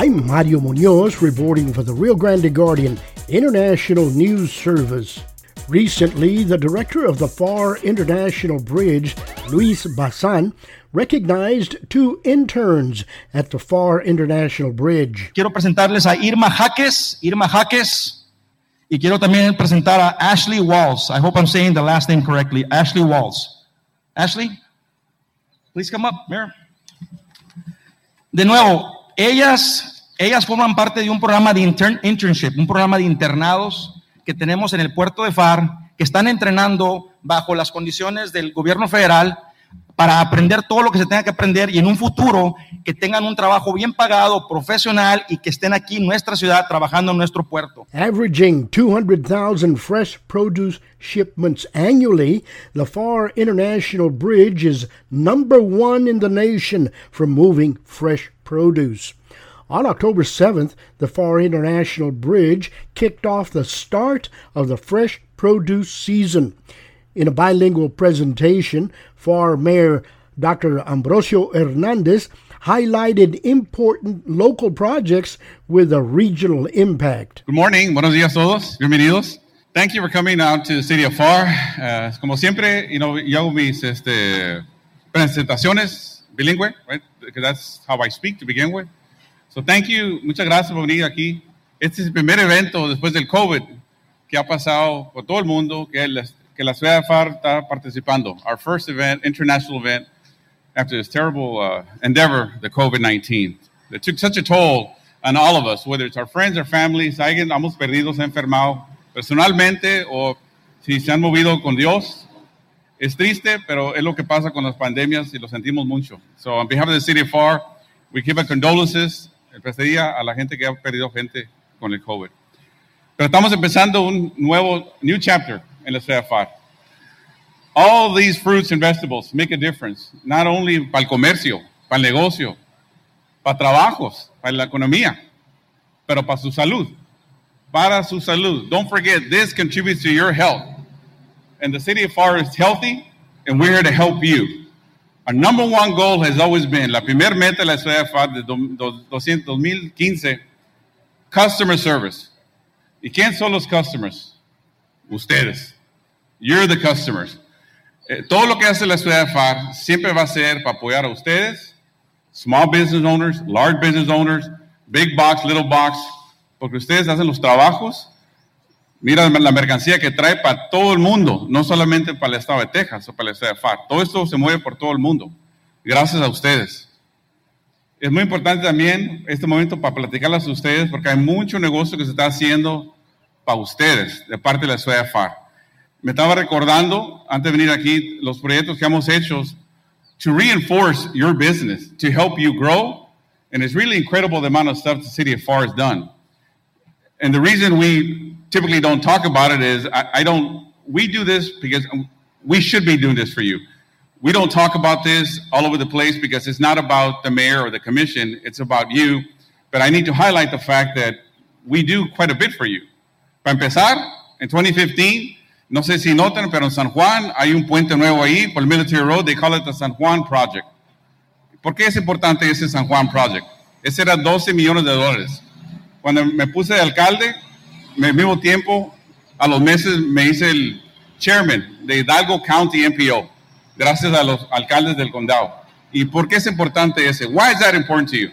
I'm Mario Munoz reporting for the Rio Grande Guardian International News Service. Recently, the director of the FAR International Bridge, Luis Bazan, recognized two interns at the FAR International Bridge. Quiero presentarles a Irma Jaques, Irma Jaques, y quiero también presentar a Ashley Walls. I hope I'm saying the last name correctly. Ashley Walls. Ashley, please come up, Mira. De nuevo, ellas, ellas forman parte de un programa de intern, internship, un programa de internados que tenemos en el puerto de FAR, que están entrenando bajo las condiciones del gobierno federal para aprender todo lo que se tenga que aprender y en un futuro que tengan un trabajo bien pagado, profesional y que estén aquí en nuestra ciudad trabajando en nuestro puerto. Averaging 200,000 fresh produce shipments annually, the FAR International Bridge is number one in the nation for moving fresh produce. On October 7th, the FAR International Bridge kicked off the start of the fresh produce season. In a bilingual presentation, FAR Mayor Dr. Ambrosio Hernandez highlighted important local projects with a regional impact. Good morning, buenos días todos, bienvenidos. Thank you for coming out to the city of FAR. Uh, como siempre, you know, yo hago mis este, presentaciones bilingüe, right? Because that's how I speak to begin with. So thank you, muchas gracias por venir aquí. Este es el primer evento después del COVID que ha pasado por todo el mundo, que, la, que la ciudad de FAR está participando. Our first event, international event, after this terrible uh, endeavor, the COVID-19. It took such a toll on all of us, whether it's our friends or families, alguien hemos perdido, se ha enfermado personalmente o si se han movido con Dios. Es triste, pero es lo que pasa con las pandemias y lo sentimos mucho. So on behalf of the city of FAR, we give our condolences Empezaría a la gente que ha perdido gente con el COVID. Pero estamos empezando un nuevo, new chapter en la ciudad de FAR. All these fruits and vegetables make a difference, not only para el comercio, para el negocio, para trabajos, para la economía, pero para su salud. Para su salud. Don't forget, this contributes to your health. And the city of FAR is healthy, and we're here to help you. Our number one goal has always been, la primera meta de la ciudad de FAD de 2015, customer service. ¿Y quién son los customers? Ustedes. You're the customers. Eh, todo lo que hace la ciudad de FAR siempre va a ser para apoyar a ustedes, small business owners, large business owners, big box, little box, porque ustedes hacen los trabajos Mira la mercancía que trae para todo el mundo, no solamente para el estado de Texas o para el estado de FAR. Todo esto se mueve por todo el mundo, gracias a ustedes. Es muy importante también este momento para platicarles a ustedes, porque hay mucho negocio que se está haciendo para ustedes, de parte de la ciudad de FAR. Me estaba recordando, antes de venir aquí, los proyectos que hemos hecho to reinforce your business, to help you grow. And it's really incredible the amount of stuff the city of FAR has done. And the reason we typically don't talk about it is I, I don't, we do this because we should be doing this for you. We don't talk about this all over the place because it's not about the mayor or the commission, it's about you. But I need to highlight the fact that we do quite a bit for you. Para empezar, en 2015, no sé si notan, pero en San Juan hay un puente nuevo ahí por el Military Road, they call it the San Juan Project. ¿Por qué es importante ese San Juan Project? Ese era 12 millones de dólares. Cuando me puse de alcalde, al mismo tiempo, a los meses me hice el chairman de Hidalgo County MPO, gracias a los alcaldes del condado. ¿Y por qué es importante ese? Why is that important to you?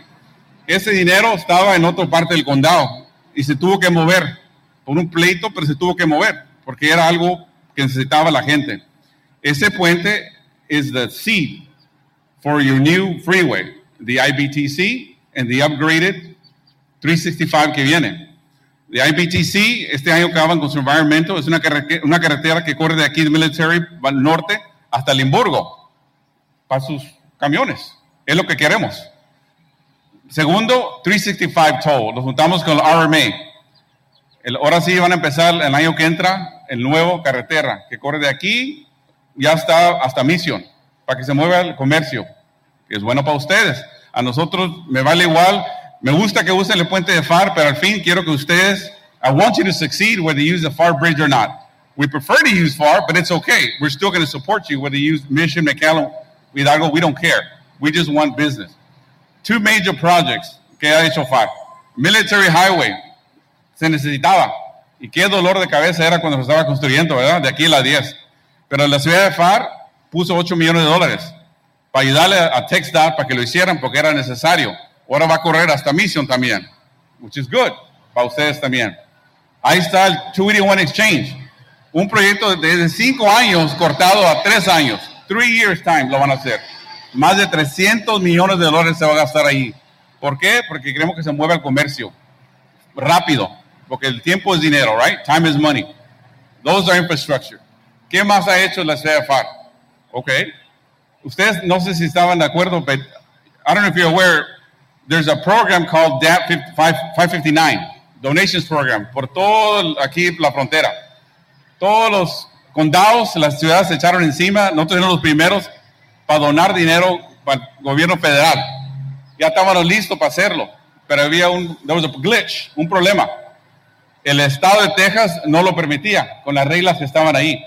Ese dinero estaba en otra parte del condado y se tuvo que mover por un pleito, pero se tuvo que mover porque era algo que necesitaba la gente. Ese puente is the seed for your new freeway, the IBTC and the upgraded 365 que viene. De IBTC, este año acaban con su environmental, es una, carretera, una carretera que corre de aquí de Military al norte hasta Limburgo para sus camiones. Es lo que queremos. Segundo, 365 Toll. Nos juntamos con el RMA. El, ahora sí van a empezar el año que entra el nuevo carretera que corre de aquí ya está hasta Mission para que se mueva el comercio. Que es bueno para ustedes. A nosotros me vale igual Me gusta que usen el puente de FAR, pero al fin quiero que ustedes, I want you to succeed whether you use the FAR bridge or not. We prefer to use FAR, but it's okay. We're still going to support you whether you use Mission, McAllen, Hidalgo, we don't care. We just want business. Two major projects ¿Qué ha hecho FAR? Military Highway. Se necesitaba. Y qué dolor de cabeza era cuando se estaba construyendo, ¿verdad? De aquí a la 10. Pero la ciudad de FAR puso 8 millones de dólares para ayudarle a TechStart para que lo hicieran porque era necesario. Ahora va a correr hasta Mission también, which is good para ustedes también. Ahí está el 281 Exchange, un proyecto desde 5 años cortado a 3 años. 3 years time lo van a hacer. Más de 300 millones de dólares se va a gastar ahí. ¿Por qué? Porque queremos que se mueva el comercio rápido, porque el tiempo es dinero, right? Time is money. Those are infrastructure. ¿Qué más ha hecho la CFR? Ok. Ustedes no sé si estaban de acuerdo, pero I don't know if you're aware, there's a program called DAP 559, Donations Program, por todo aquí la frontera. Todos los condados, las ciudades se echaron encima, nosotros éramos los primeros para donar dinero para el gobierno federal. Ya estábamos listos para hacerlo, pero había un, there was a glitch, un problema. El estado de Texas no lo permitía con las reglas que estaban ahí.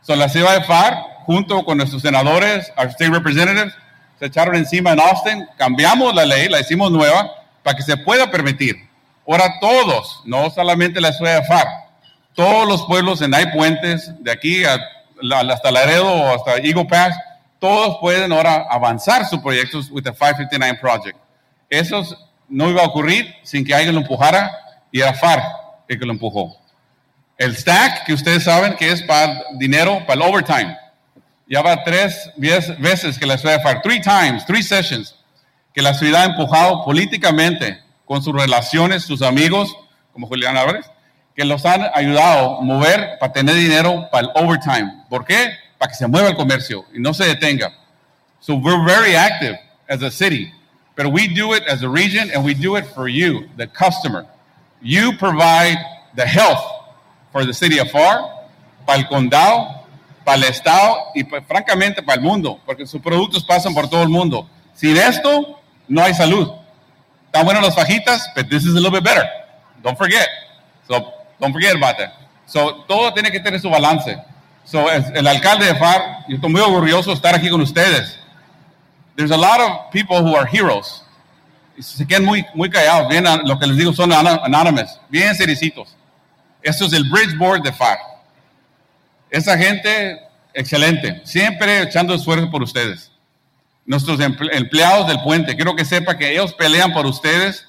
So, la ciudad de FAR, junto con nuestros senadores, our state representatives, se echaron encima en Austin, cambiamos la ley, la hicimos nueva para que se pueda permitir. Ahora todos, no solamente la ciudad de FAR, todos los pueblos en Hay Puentes, de aquí a, hasta Laredo o hasta Eagle Pass, todos pueden ahora avanzar sus proyectos with the 559 Project. Eso no iba a ocurrir sin que alguien lo empujara y era FAR el que lo empujó. El stack, que ustedes saben que es para dinero, para el overtime. Ya va tres veces que la ciudad three times, three sessions, que la ciudad ha empujado políticamente con sus relaciones, sus amigos, como Julián Álvarez, que los han ayudado a mover para tener dinero para el overtime. ¿Por qué? Para que se mueva el comercio y no se detenga. So we're very active as a city, but we do it as a region and we do it for you, the customer. You provide the health for the city of FAR, para el condado, para el estado y pues, francamente para el mundo, porque sus productos pasan por todo el mundo. Sin esto, no hay salud. Están buenas las fajitas, but this is a little bit better. Don't forget. So, don't forget about that. So, todo tiene que tener su balance. So, el alcalde de FAR, yo estoy muy orgulloso de estar aquí con ustedes. There's a lot of people who are heroes. Se quedan muy, muy callados. Bien, lo que les digo son anonymous. Bien sericitos. Esto es el Bridge Board de FAR. Esa gente, excelente, siempre echando esfuerzo por ustedes. Nuestros empleados del puente, quiero que sepa que ellos pelean por ustedes,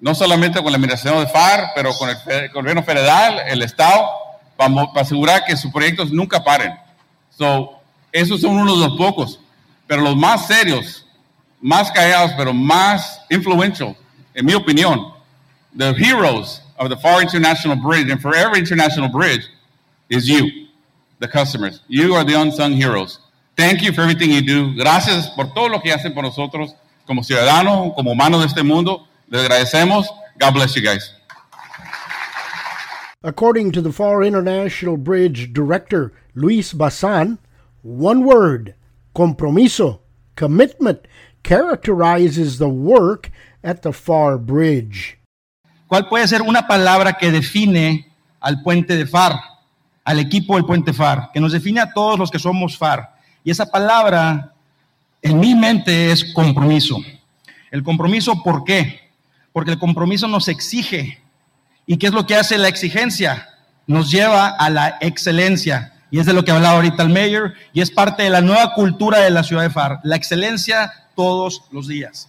no solamente con la administración de FAR, pero con el, gobierno federal, el Estado, para, asegurar que sus proyectos nunca paren. So, esos son unos de los pocos, pero los más serios, más callados, pero más influential, en mi opinión, the heroes of the FAR International Bridge and for every international bridge is you, the customers. You are the unsung heroes. Thank you for everything you do. Gracias por todo lo que hacen por nosotros como ciudadanos, como humanos de este mundo. Les agradecemos. God bless you guys. According to the FAR International Bridge director, Luis Bazan, one word, compromiso, commitment, characterizes the work at the FAR Bridge. ¿Cuál puede ser una palabra que define al puente de FAR, al equipo del puente FAR, que nos define a todos los que somos FAR? Y esa palabra en mi mente es compromiso. El compromiso, ¿por qué? Porque el compromiso nos exige. ¿Y qué es lo que hace la exigencia? Nos lleva a la excelencia. Y es de lo que hablaba ahorita el mayor y es parte de la nueva cultura de la ciudad de FAR, la excelencia todos los días.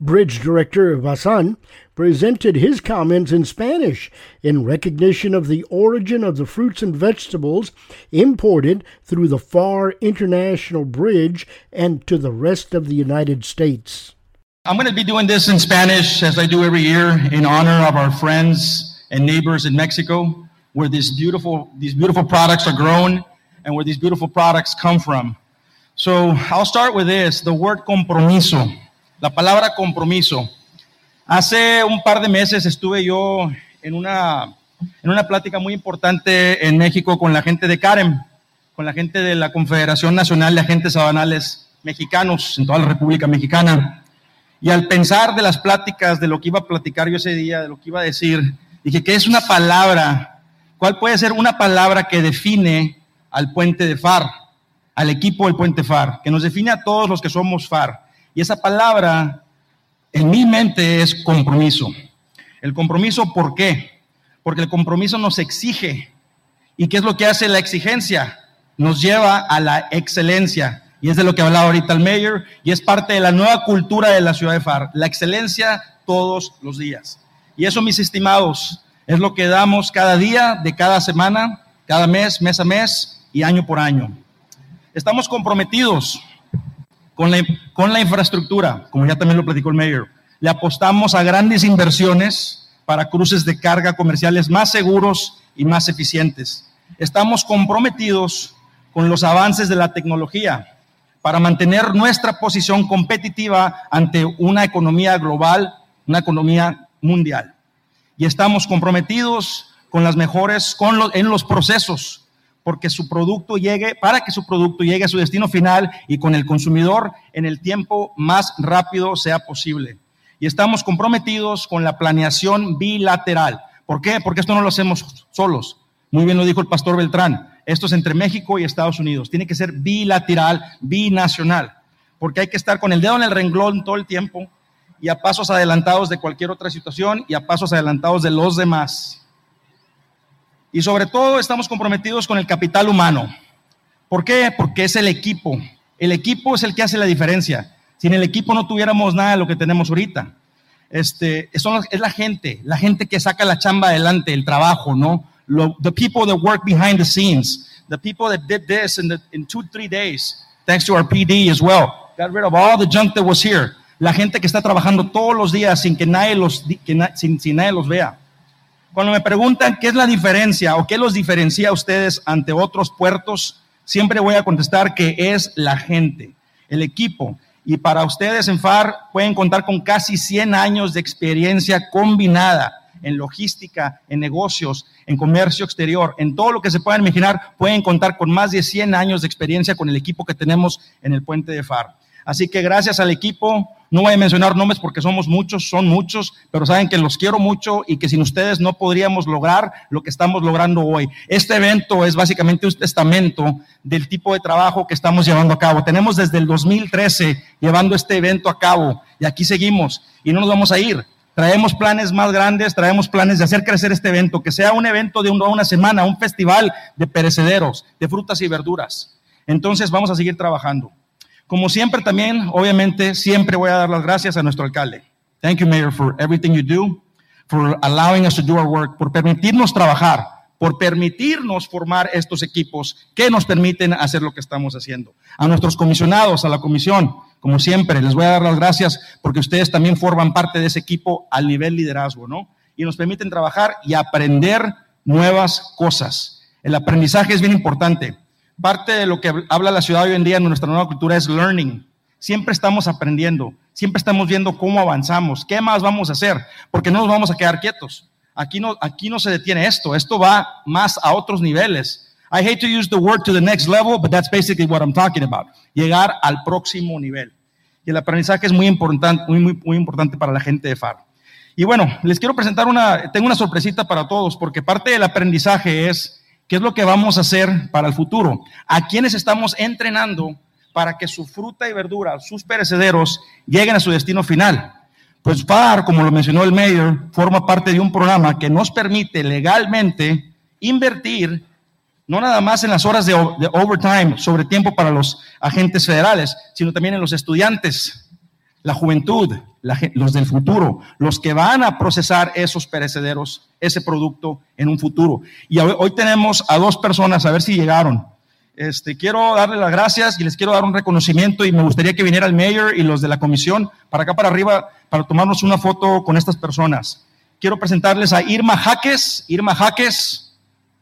Bridge Director Basan presented his comments in Spanish in recognition of the origin of the fruits and vegetables imported through the FAR International Bridge and to the rest of the United States. I'm going to be doing this in Spanish as I do every year in honor of our friends and neighbors in Mexico where these beautiful these beautiful products are grown and where these beautiful products come from. So, I'll start with this, the word compromiso. La palabra compromiso. Hace un par de meses estuve yo en una, en una plática muy importante en México con la gente de CAREM, con la gente de la Confederación Nacional de Agentes Aduanales Mexicanos en toda la República Mexicana. Y al pensar de las pláticas, de lo que iba a platicar yo ese día, de lo que iba a decir, dije, ¿qué es una palabra? ¿Cuál puede ser una palabra que define al puente de FAR, al equipo del puente FAR, que nos define a todos los que somos FAR? Y esa palabra en mi mente es compromiso. El compromiso, ¿por qué? Porque el compromiso nos exige. ¿Y qué es lo que hace la exigencia? Nos lleva a la excelencia. Y es de lo que hablaba ahorita el mayor y es parte de la nueva cultura de la ciudad de FAR. La excelencia todos los días. Y eso, mis estimados, es lo que damos cada día, de cada semana, cada mes, mes a mes y año por año. Estamos comprometidos con la, infraestructura, como ya también lo platicó el mayor. Le apostamos a grandes inversiones para cruces de carga comerciales más seguros y más eficientes. Estamos comprometidos con los avances de la tecnología para mantener nuestra posición competitiva ante una economía global, una economía mundial. Y estamos comprometidos con las mejores, en los procesos porque su producto llegue, para que su producto llegue a su destino final y con el consumidor en el tiempo más rápido sea posible. Y estamos comprometidos con la planeación bilateral. ¿Por qué? Porque esto no lo hacemos solos. Muy bien lo dijo el pastor Beltrán. Esto es entre México y Estados Unidos. Tiene que ser bilateral, binacional, porque hay que estar con el dedo en el renglón todo el tiempo y a pasos adelantados de cualquier otra situación y a pasos adelantados de los demás. Y sobre todo estamos comprometidos con el capital humano. ¿Por qué? Porque es el equipo. El equipo es el que hace la diferencia. Sin el equipo no tuviéramos nada de lo que tenemos ahorita. Este, es la gente, la gente que saca la chamba adelante, el trabajo, ¿no? the people that work behind the scenes, the people that did this in, the, in two, three days, thanks to our PD as well. Got rid of all the junk that was here. La gente que está trabajando todos los días sin que nadie los, sin, sin nadie los vea. Cuando me preguntan qué es la diferencia o qué los diferencia a ustedes ante otros puertos, siempre voy a contestar que es la gente, el equipo. Y para ustedes en FAR pueden contar con casi 100 años de experiencia combinada en logística, en negocios, en comercio exterior, en todo lo que se puedan imaginar, pueden contar con más de 100 años de experiencia con el equipo que tenemos en el puente de FAR. Así que gracias al equipo, no voy a mencionar nombres porque somos muchos, son muchos, pero saben que los quiero mucho y que sin ustedes no podríamos lograr lo que estamos logrando hoy. Este evento es básicamente un testamento del tipo de trabajo que estamos llevando a cabo. Tenemos desde el 2013 llevando este evento a cabo y aquí seguimos y no nos vamos a ir. Traemos planes más grandes, traemos planes de hacer crecer este evento, que sea un evento de una semana, un festival de perecederos, de frutas y verduras. Entonces vamos a seguir trabajando. Como siempre también, obviamente, siempre voy a dar las gracias a nuestro alcalde. Thank you, Mayor, for everything you do, for allowing us to do our work, por permitirnos trabajar, por permitirnos formar estos equipos que nos permiten hacer lo que estamos haciendo. A nuestros comisionados, a la comisión, como siempre, les voy a dar las gracias porque ustedes también forman parte de ese equipo al nivel liderazgo, ¿no? Y nos permiten trabajar y aprender nuevas cosas. El aprendizaje es bien importante. Parte de lo que habla la ciudad hoy en día en nuestra nueva cultura es learning. Siempre estamos aprendiendo, siempre estamos viendo cómo avanzamos, qué más vamos a hacer, porque no nos vamos a quedar quietos. Aquí no, aquí no se detiene esto, esto va más a otros niveles. I hate to use the word to the next level, but that's basically what I'm talking about. Llegar al próximo nivel. Y el aprendizaje es muy importante, muy, muy, muy importante para la gente de FAR. Y bueno, les quiero presentar una, tengo una sorpresita para todos, porque parte del aprendizaje es ¿Qué es lo que vamos a hacer para el futuro? ¿A quiénes estamos entrenando para que su fruta y verdura, sus perecederos, lleguen a su destino final? Pues FAR, como lo mencionó el mayor, forma parte de un programa que nos permite legalmente invertir no nada más en las horas de, de overtime, sobre tiempo para los agentes federales, sino también en los estudiantes, la juventud, los del futuro, los que van a procesar esos perecederos, ese producto en un futuro. Y hoy, tenemos a dos personas, a ver si llegaron. Este, quiero darle las gracias y les quiero dar un reconocimiento y me gustaría que viniera el mayor y los de la comisión para acá para arriba para tomarnos una foto con estas personas. Quiero presentarles a Irma Jaques. Irma Jaques,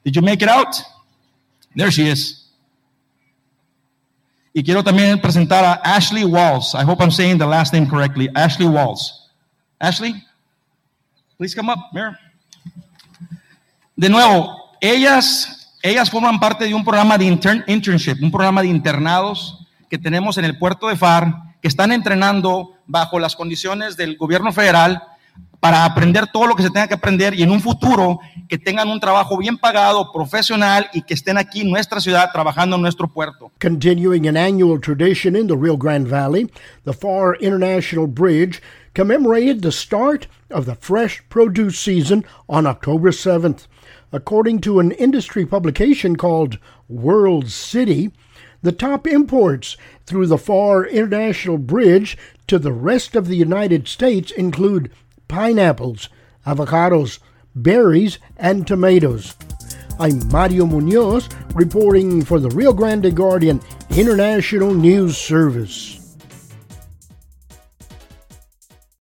did you make it out? There she is. Y quiero también presentar a Ashley Walls. I hope I'm saying the last name correctly. Ashley Walls. Ashley, please come up, Mira. De nuevo, ellas, ellas forman parte de un programa de internship, un programa de internados que tenemos en el puerto de FAR, que están entrenando bajo las condiciones del gobierno federal para aprender todo lo que se tenga que aprender y en un futuro que tengan un trabajo bien pagado, profesional y que estén aquí en nuestra ciudad trabajando en nuestro puerto. Continuing an annual tradition in the Rio Grande Valley, the FAR International Bridge commemorated the start of the fresh produce season on October 7th. According to an industry publication called World City, the top imports through the FAR International Bridge to the rest of the United States include pineapples, avocados, berries, and tomatoes. I'm Mario Munoz reporting for the Rio Grande Guardian International News Service.